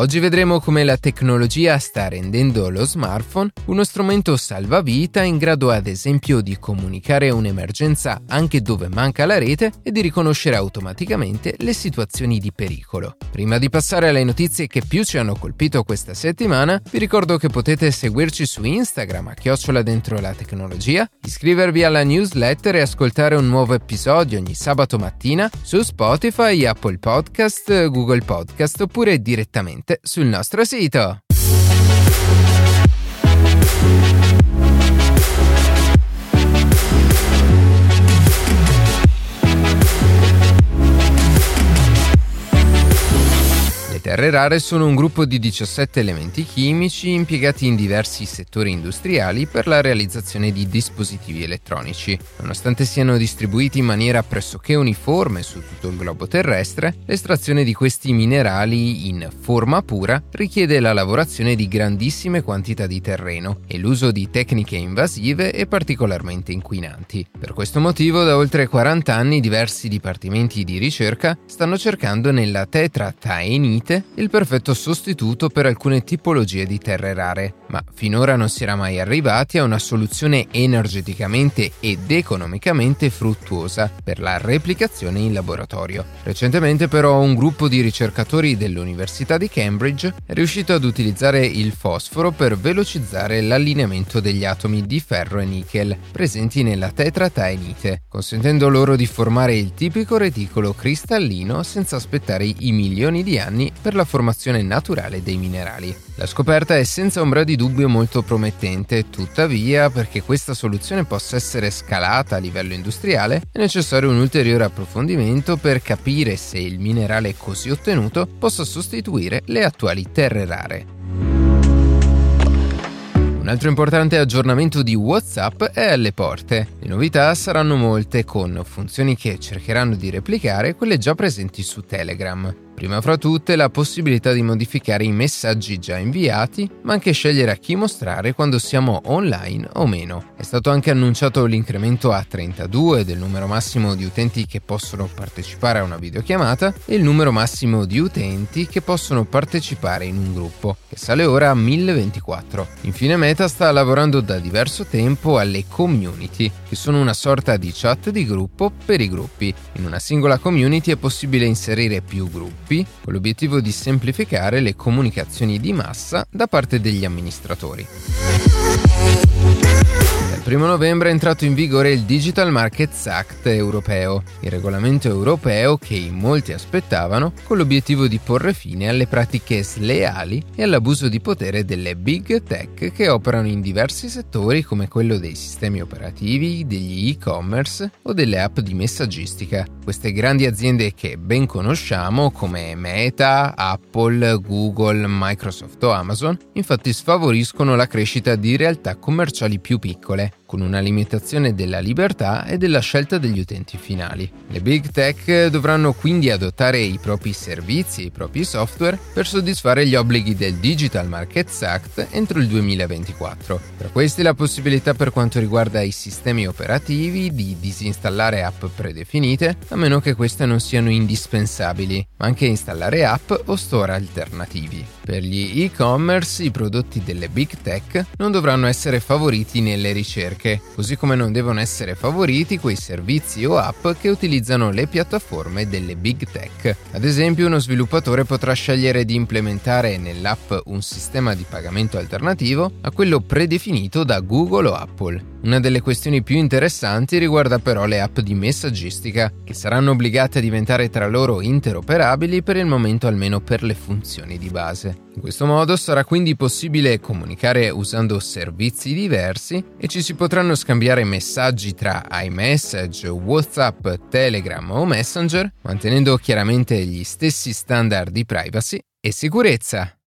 Oggi vedremo come la tecnologia sta rendendo lo smartphone uno strumento salvavita in grado ad esempio di comunicare un'emergenza anche dove manca la rete e di riconoscere automaticamente le situazioni di pericolo. Prima di passare alle notizie che più ci hanno colpito questa settimana, vi ricordo che potete seguirci su Instagram a chiocciola dentro la tecnologia, iscrivervi alla newsletter e ascoltare un nuovo episodio ogni sabato mattina su Spotify, Apple Podcast, Google Podcast oppure direttamente sul nostro sito. Terre rare sono un gruppo di 17 elementi chimici impiegati in diversi settori industriali per la realizzazione di dispositivi elettronici. Nonostante siano distribuiti in maniera pressoché uniforme su tutto il globo terrestre, l'estrazione di questi minerali in forma pura richiede la lavorazione di grandissime quantità di terreno e l'uso di tecniche invasive e particolarmente inquinanti. Per questo motivo da oltre 40 anni diversi dipartimenti di ricerca stanno cercando nella tetrataenite il perfetto sostituto per alcune tipologie di terre rare, ma finora non si era mai arrivati a una soluzione energeticamente ed economicamente fruttuosa per la replicazione in laboratorio. Recentemente però un gruppo di ricercatori dell'Università di Cambridge è riuscito ad utilizzare il fosforo per velocizzare l'allineamento degli atomi di ferro e nickel presenti nella tetrataenite, consentendo loro di formare il tipico reticolo cristallino senza aspettare i milioni di anni per la formazione naturale dei minerali. La scoperta è senza ombra di dubbio molto promettente, tuttavia perché questa soluzione possa essere scalata a livello industriale è necessario un ulteriore approfondimento per capire se il minerale così ottenuto possa sostituire le attuali terre rare. Un altro importante aggiornamento di WhatsApp è alle porte. Le novità saranno molte con funzioni che cercheranno di replicare quelle già presenti su Telegram. Prima fra tutte la possibilità di modificare i messaggi già inviati, ma anche scegliere a chi mostrare quando siamo online o meno. È stato anche annunciato l'incremento a 32 del numero massimo di utenti che possono partecipare a una videochiamata e il numero massimo di utenti che possono partecipare in un gruppo, che sale ora a 1024. Infine Meta sta lavorando da diverso tempo alle community, che sono una sorta di chat di gruppo per i gruppi. In una singola community è possibile inserire più gruppi gruppi con l'obiettivo di semplificare le comunicazioni di massa da parte degli amministratori. Dal 1 novembre è entrato in vigore il Digital Markets Act europeo, il regolamento europeo che in molti aspettavano con l'obiettivo di porre fine alle pratiche sleali e all'abuso di potere delle big tech che operano in diversi settori come quello dei sistemi operativi, degli e-commerce o delle app di messaggistica. Queste grandi aziende che ben conosciamo come Meta, Apple, Google, Microsoft o Amazon infatti sfavoriscono la crescita di realtà commerciali più piccole con una limitazione della libertà e della scelta degli utenti finali. Le big tech dovranno quindi adottare i propri servizi e i propri software per soddisfare gli obblighi del Digital Markets Act entro il 2024. Tra questi la possibilità per quanto riguarda i sistemi operativi di disinstallare app predefinite, a meno che queste non siano indispensabili, ma anche installare app o store alternativi. Per gli e-commerce i prodotti delle big tech non dovranno essere favoriti nelle ricerche, così come non devono essere favoriti quei servizi o app che utilizzano le piattaforme delle big tech. Ad esempio, uno sviluppatore potrà scegliere di implementare nell'app un sistema di pagamento alternativo a quello predefinito da Google o Apple. Una delle questioni più interessanti riguarda però le app di messaggistica, che saranno obbligate a diventare tra loro interoperabili per il momento almeno per le funzioni di base. In questo modo sarà quindi possibile comunicare usando servizi diversi e ci si potranno scambiare messaggi tra iMessage, WhatsApp, Telegram o Messenger, mantenendo chiaramente gli stessi standard di privacy e sicurezza.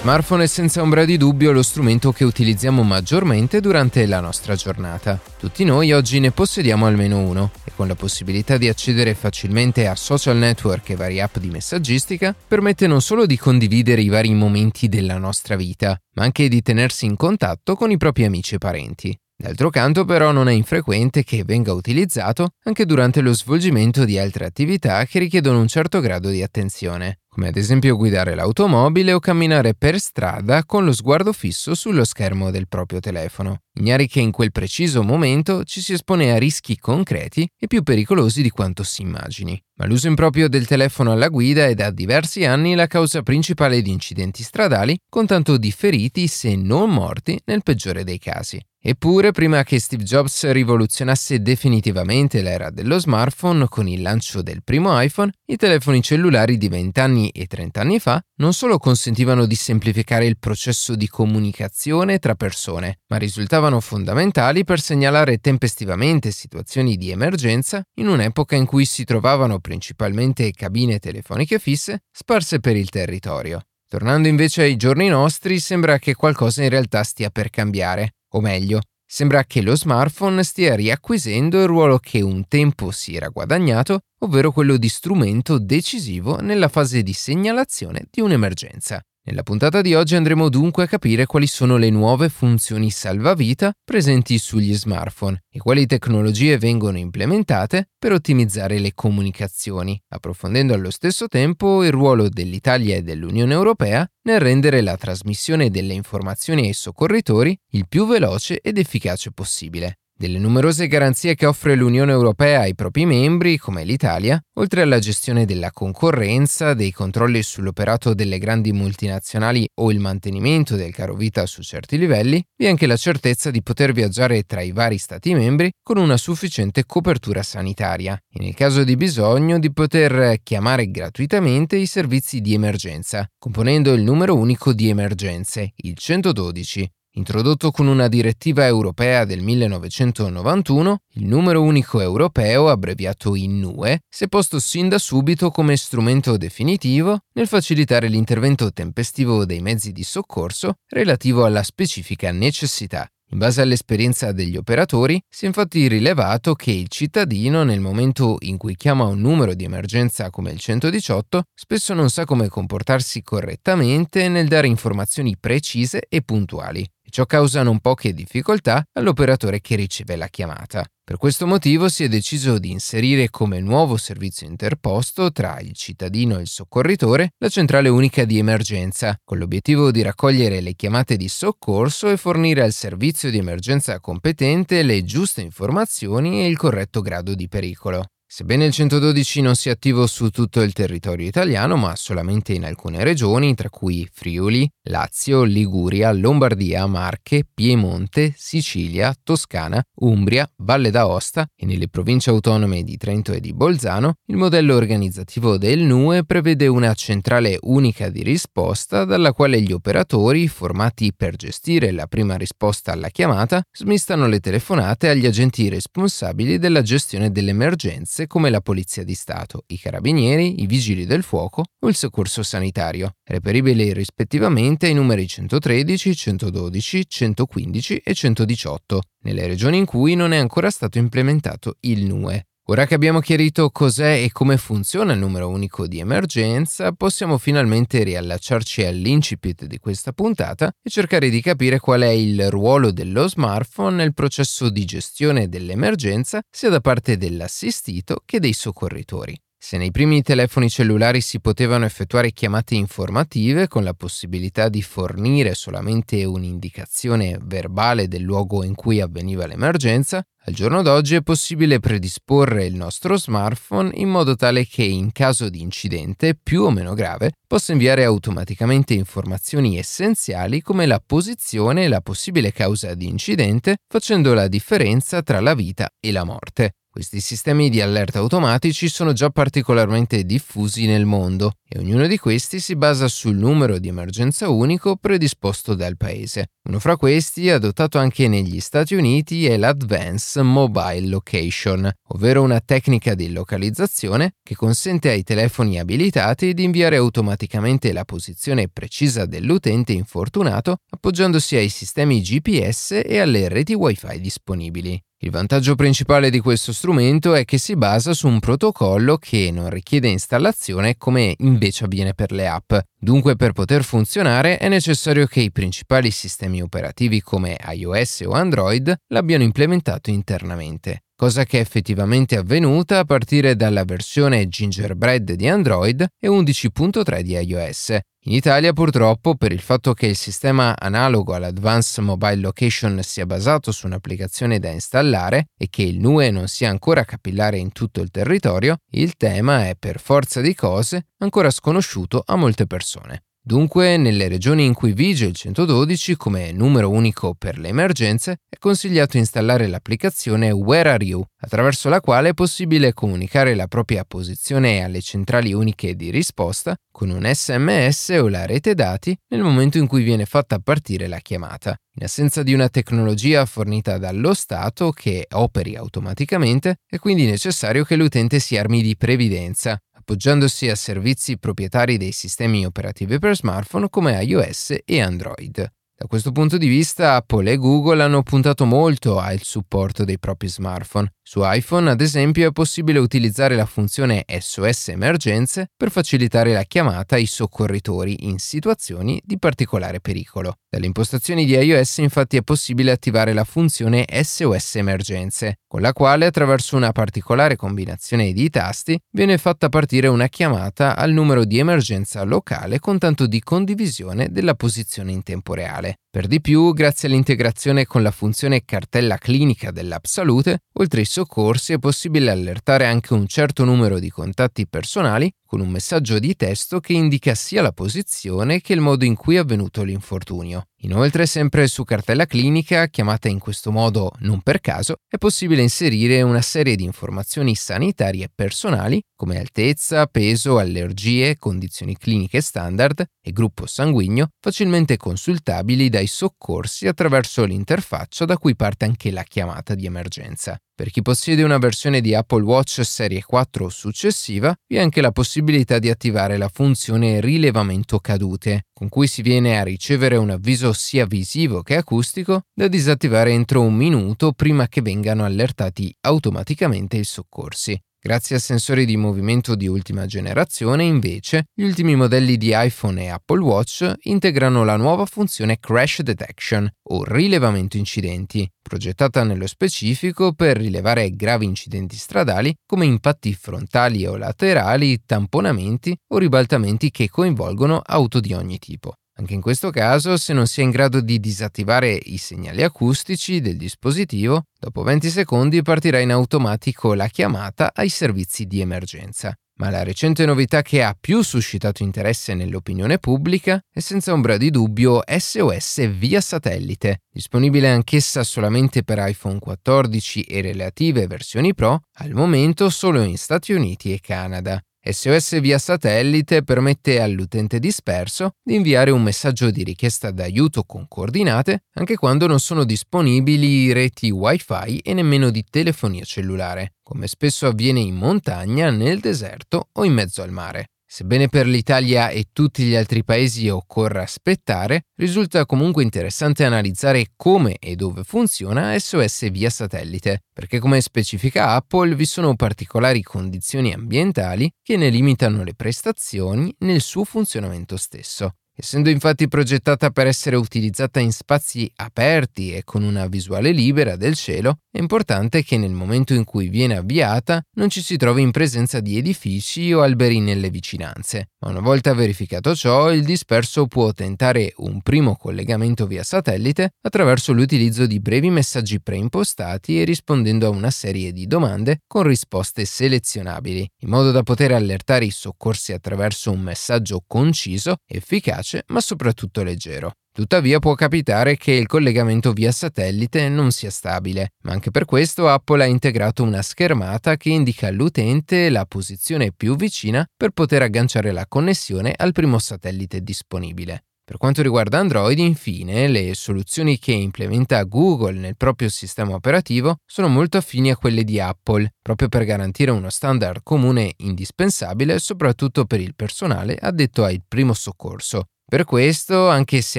Smartphone è senza ombra di dubbio lo strumento che utilizziamo maggiormente durante la nostra giornata. Tutti noi oggi ne possediamo almeno uno e con la possibilità di accedere facilmente a social network e varie app di messaggistica permette non solo di condividere i vari momenti della nostra vita, ma anche di tenersi in contatto con i propri amici e parenti. D'altro canto però non è infrequente che venga utilizzato anche durante lo svolgimento di altre attività che richiedono un certo grado di attenzione, come ad esempio guidare l'automobile o camminare per strada con lo sguardo fisso sullo schermo del proprio telefono. Ignari che in quel preciso momento ci si espone a rischi concreti e più pericolosi di quanto si immagini. Ma l'uso improprio del telefono alla guida è da diversi anni la causa principale di incidenti stradali, con tanto di feriti se non morti nel peggiore dei casi. Eppure, prima che Steve Jobs rivoluzionasse definitivamente l'era dello smartphone con il lancio del primo iPhone, i telefoni cellulari di 20 anni e 30 anni fa non solo consentivano di semplificare il processo di comunicazione tra persone, ma risultavano fondamentali per segnalare tempestivamente situazioni di emergenza in un'epoca in cui si trovavano principalmente cabine telefoniche fisse sparse per il territorio. Tornando invece ai giorni nostri, sembra che qualcosa in realtà stia per cambiare o meglio, sembra che lo smartphone stia riacquisendo il ruolo che un tempo si era guadagnato, ovvero quello di strumento decisivo nella fase di segnalazione di un'emergenza. Nella puntata di oggi andremo dunque a capire quali sono le nuove funzioni salvavita presenti sugli smartphone e quali tecnologie vengono implementate per ottimizzare le comunicazioni, approfondendo allo stesso tempo il ruolo dell'Italia e dell'Unione Europea nel rendere la trasmissione delle informazioni ai soccorritori il più veloce ed efficace possibile. Delle numerose garanzie che offre l'Unione Europea ai propri membri, come l'Italia, oltre alla gestione della concorrenza, dei controlli sull'operato delle grandi multinazionali o il mantenimento del caro vita su certi livelli, vi è anche la certezza di poter viaggiare tra i vari Stati membri con una sufficiente copertura sanitaria e nel caso di bisogno di poter chiamare gratuitamente i servizi di emergenza, componendo il numero unico di emergenze, il 112, Introdotto con una direttiva europea del 1991, il numero unico europeo, abbreviato in NUE, si è posto sin da subito come strumento definitivo nel facilitare l'intervento tempestivo dei mezzi di soccorso relativo alla specifica necessità. In base all'esperienza degli operatori, si è infatti rilevato che il cittadino, nel momento in cui chiama un numero di emergenza come il 118, spesso non sa come comportarsi correttamente nel dare informazioni precise e puntuali e ciò causa non poche difficoltà all'operatore che riceve la chiamata. Per questo motivo si è deciso di inserire come nuovo servizio interposto tra il cittadino e il soccorritore la centrale unica di emergenza, con l'obiettivo di raccogliere le chiamate di soccorso e fornire al servizio di emergenza competente le giuste informazioni e il corretto grado di pericolo. Sebbene il 112 non sia attivo su tutto il territorio italiano, ma solamente in alcune regioni, tra cui Friuli, Lazio, Liguria, Lombardia, Marche, Piemonte, Sicilia, Toscana, Umbria, Valle d'Aosta e nelle province autonome di Trento e di Bolzano, il modello organizzativo del NUE prevede una centrale unica di risposta dalla quale gli operatori, formati per gestire la prima risposta alla chiamata, smistano le telefonate agli agenti responsabili della gestione delle emergenze forze come la Polizia di Stato, i Carabinieri, i Vigili del Fuoco o il Soccorso Sanitario, reperibili rispettivamente ai numeri 113, 112, 115 e 118, nelle regioni in cui non è ancora stato implementato il NUE. Ora che abbiamo chiarito cos'è e come funziona il numero unico di emergenza, possiamo finalmente riallacciarci all'incipit di questa puntata e cercare di capire qual è il ruolo dello smartphone nel processo di gestione dell'emergenza sia da parte dell'assistito che dei soccorritori. Se nei primi telefoni cellulari si potevano effettuare chiamate informative con la possibilità di fornire solamente un'indicazione verbale del luogo in cui avveniva l'emergenza, al giorno d'oggi è possibile predisporre il nostro smartphone in modo tale che in caso di incidente più o meno grave possa inviare automaticamente informazioni essenziali come la posizione e la possibile causa di incidente, facendo la differenza tra la vita e la morte. Questi sistemi di allerta automatici sono già particolarmente diffusi nel mondo e ognuno di questi si basa sul numero di emergenza unico predisposto dal paese. Uno fra questi, adottato anche negli Stati Uniti, è l'Advanced Mobile Location, ovvero una tecnica di localizzazione che consente ai telefoni abilitati di inviare automaticamente la posizione precisa dell'utente infortunato appoggiandosi ai sistemi GPS e alle reti WiFi disponibili. Il vantaggio principale di questo strumento è che si basa su un protocollo che non richiede installazione come invece avviene per le app. Dunque per poter funzionare è necessario che i principali sistemi operativi come iOS o Android l'abbiano implementato internamente cosa che è effettivamente avvenuta a partire dalla versione Gingerbread di Android e 11.3 di iOS. In Italia purtroppo, per il fatto che il sistema analogo all'Advanced Mobile Location sia basato su un'applicazione da installare e che il NUE non sia ancora capillare in tutto il territorio, il tema è per forza di cose ancora sconosciuto a molte persone. Dunque, nelle regioni in cui vige il 112 come numero unico per le emergenze, è consigliato installare l'applicazione Where Are You, attraverso la quale è possibile comunicare la propria posizione alle centrali uniche di risposta con un sms o la rete dati nel momento in cui viene fatta partire la chiamata. In assenza di una tecnologia fornita dallo Stato che operi automaticamente, è quindi necessario che l'utente si armi di previdenza, appoggiandosi a servizi proprietari dei sistemi operativi per smartphone come iOS e Android. Da questo punto di vista Apple e Google hanno puntato molto al supporto dei propri smartphone. Su iPhone, ad esempio, è possibile utilizzare la funzione SOS Emergenze per facilitare la chiamata ai soccorritori in situazioni di particolare pericolo. Dalle impostazioni di iOS infatti è possibile attivare la funzione SOS Emergenze, con la quale attraverso una particolare combinazione di tasti viene fatta partire una chiamata al numero di emergenza locale con tanto di condivisione della posizione in tempo reale. Per di più, grazie all'integrazione con la funzione cartella clinica dell'app Salute, oltre ai soccorsi è possibile allertare anche un certo numero di contatti personali con un messaggio di testo che indica sia la posizione che il modo in cui è avvenuto l'infortunio. Inoltre, sempre su cartella clinica, chiamata in questo modo non per caso, è possibile inserire una serie di informazioni sanitarie personali come altezza, peso, allergie, condizioni cliniche standard e gruppo sanguigno, facilmente consultabili dai soccorsi attraverso l'interfaccia da cui parte anche la chiamata di emergenza. Per chi possiede una versione di Apple Watch Serie 4 o successiva, vi è anche la possibilità di attivare la funzione rilevamento cadute, con cui si viene a ricevere un avviso sia visivo che acustico da disattivare entro un minuto prima che vengano allertati automaticamente i soccorsi. Grazie a sensori di movimento di ultima generazione, invece, gli ultimi modelli di iPhone e Apple Watch integrano la nuova funzione Crash Detection o rilevamento incidenti, progettata nello specifico per rilevare gravi incidenti stradali come impatti frontali o laterali, tamponamenti o ribaltamenti che coinvolgono auto di ogni tipo. Anche in questo caso, se non si è in grado di disattivare i segnali acustici del dispositivo, dopo 20 secondi partirà in automatico la chiamata ai servizi di emergenza. Ma la recente novità che ha più suscitato interesse nell'opinione pubblica è senza ombra di dubbio SOS via satellite, disponibile anch'essa solamente per iPhone 14 e relative versioni Pro, al momento solo in Stati Uniti e Canada. SOS via satellite permette all'utente disperso di inviare un messaggio di richiesta d'aiuto con coordinate anche quando non sono disponibili reti wifi e nemmeno di telefonia cellulare, come spesso avviene in montagna, nel deserto o in mezzo al mare. Sebbene per l'Italia e tutti gli altri paesi occorra aspettare, risulta comunque interessante analizzare come e dove funziona SOS via satellite, perché come specifica Apple vi sono particolari condizioni ambientali che ne limitano le prestazioni nel suo funzionamento stesso. Essendo infatti progettata per essere utilizzata in spazi aperti e con una visuale libera del cielo, è importante che nel momento in cui viene avviata non ci si trovi in presenza di edifici o alberi nelle vicinanze. Ma una volta verificato ciò, il disperso può tentare un primo collegamento via satellite attraverso l'utilizzo di brevi messaggi preimpostati e rispondendo a una serie di domande con risposte selezionabili, in modo da poter allertare i soccorsi attraverso un messaggio conciso, efficace efficace ma soprattutto leggero. Tuttavia può capitare che il collegamento via satellite non sia stabile, ma anche per questo Apple ha integrato una schermata che indica all'utente la posizione più vicina per poter agganciare la connessione al primo satellite disponibile. Per quanto riguarda Android, infine, le soluzioni che implementa Google nel proprio sistema operativo sono molto affini a quelle di Apple, proprio per garantire uno standard comune indispensabile soprattutto per il personale addetto al primo soccorso, per questo, anche se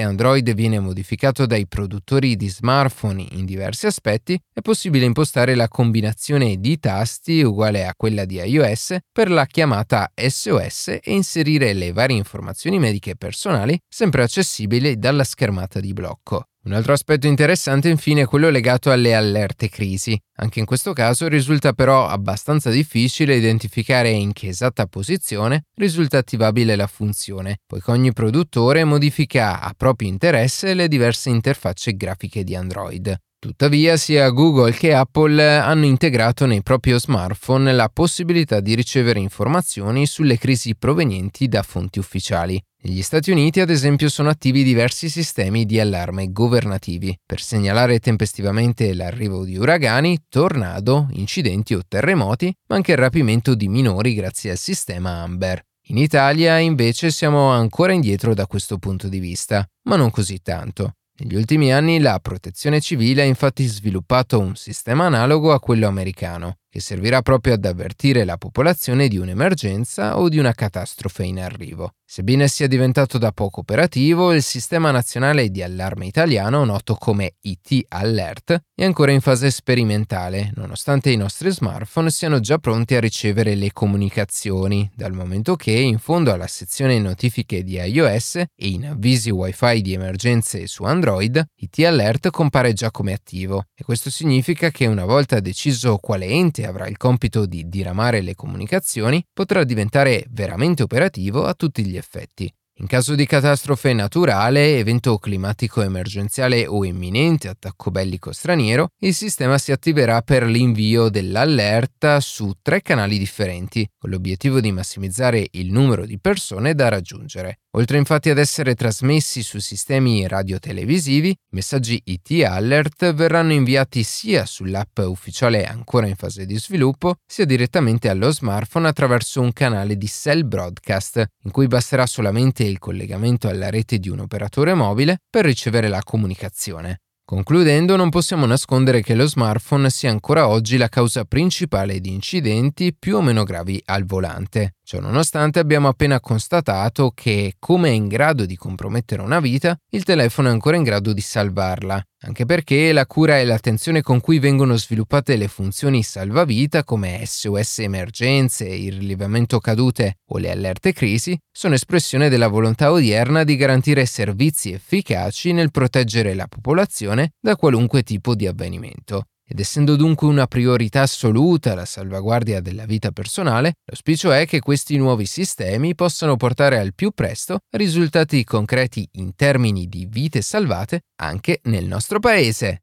Android viene modificato dai produttori di smartphone in diversi aspetti, è possibile impostare la combinazione di tasti uguale a quella di iOS per la chiamata SOS e inserire le varie informazioni mediche personali sempre accessibili dalla schermata di blocco. Un altro aspetto interessante infine è quello legato alle allerte crisi. Anche in questo caso risulta però abbastanza difficile identificare in che esatta posizione risulta attivabile la funzione, poiché ogni produttore modifica a proprio interesse le diverse interfacce grafiche di Android. Tuttavia sia Google che Apple hanno integrato nei propri smartphone la possibilità di ricevere informazioni sulle crisi provenienti da fonti ufficiali. Negli Stati Uniti, ad esempio, sono attivi diversi sistemi di allarme governativi per segnalare tempestivamente l'arrivo di uragani, tornado, incidenti o terremoti, ma anche il rapimento di minori grazie al sistema Amber. In Italia, invece, siamo ancora indietro da questo punto di vista, ma non così tanto. Negli ultimi anni la protezione civile ha infatti sviluppato un sistema analogo a quello americano, che servirà proprio ad avvertire la popolazione di un'emergenza o di una catastrofe in arrivo. Sebbene sia diventato da poco operativo, il Sistema Nazionale di Allarme Italiano, noto come IT Alert, è ancora in fase sperimentale, nonostante i nostri smartphone siano già pronti a ricevere le comunicazioni, dal momento che in fondo alla sezione notifiche di iOS e in avvisi WiFi di emergenze su Android, IT Alert compare già come attivo e questo significa che una volta deciso quale ente avrà il compito di diramare le comunicazioni, potrà diventare veramente operativo a tutti gli effetti. In caso di catastrofe naturale, evento climatico emergenziale o imminente attacco bellico straniero, il sistema si attiverà per l'invio dell'allerta su tre canali differenti, con l'obiettivo di massimizzare il numero di persone da raggiungere. Oltre infatti ad essere trasmessi su sistemi radiotelevisivi, messaggi IT Alert verranno inviati sia sull'app ufficiale ancora in fase di sviluppo, sia direttamente allo smartphone attraverso un canale di cell broadcast, in cui basterà solamente il collegamento alla rete di un operatore mobile per ricevere la comunicazione. Concludendo, non possiamo nascondere che lo smartphone sia ancora oggi la causa principale di incidenti più o meno gravi al volante. Ciononostante abbiamo appena constatato che, come è in grado di compromettere una vita, il telefono è ancora in grado di salvarla, anche perché la cura e l'attenzione con cui vengono sviluppate le funzioni salvavita come SOS emergenze, il rilevamento cadute o le allerte crisi sono espressione della volontà odierna di garantire servizi efficaci nel proteggere la popolazione da qualunque tipo di avvenimento. Ed essendo dunque una priorità assoluta la salvaguardia della vita personale, l'auspicio è che questi nuovi sistemi possano portare al più presto risultati concreti in termini di vite salvate anche nel nostro paese.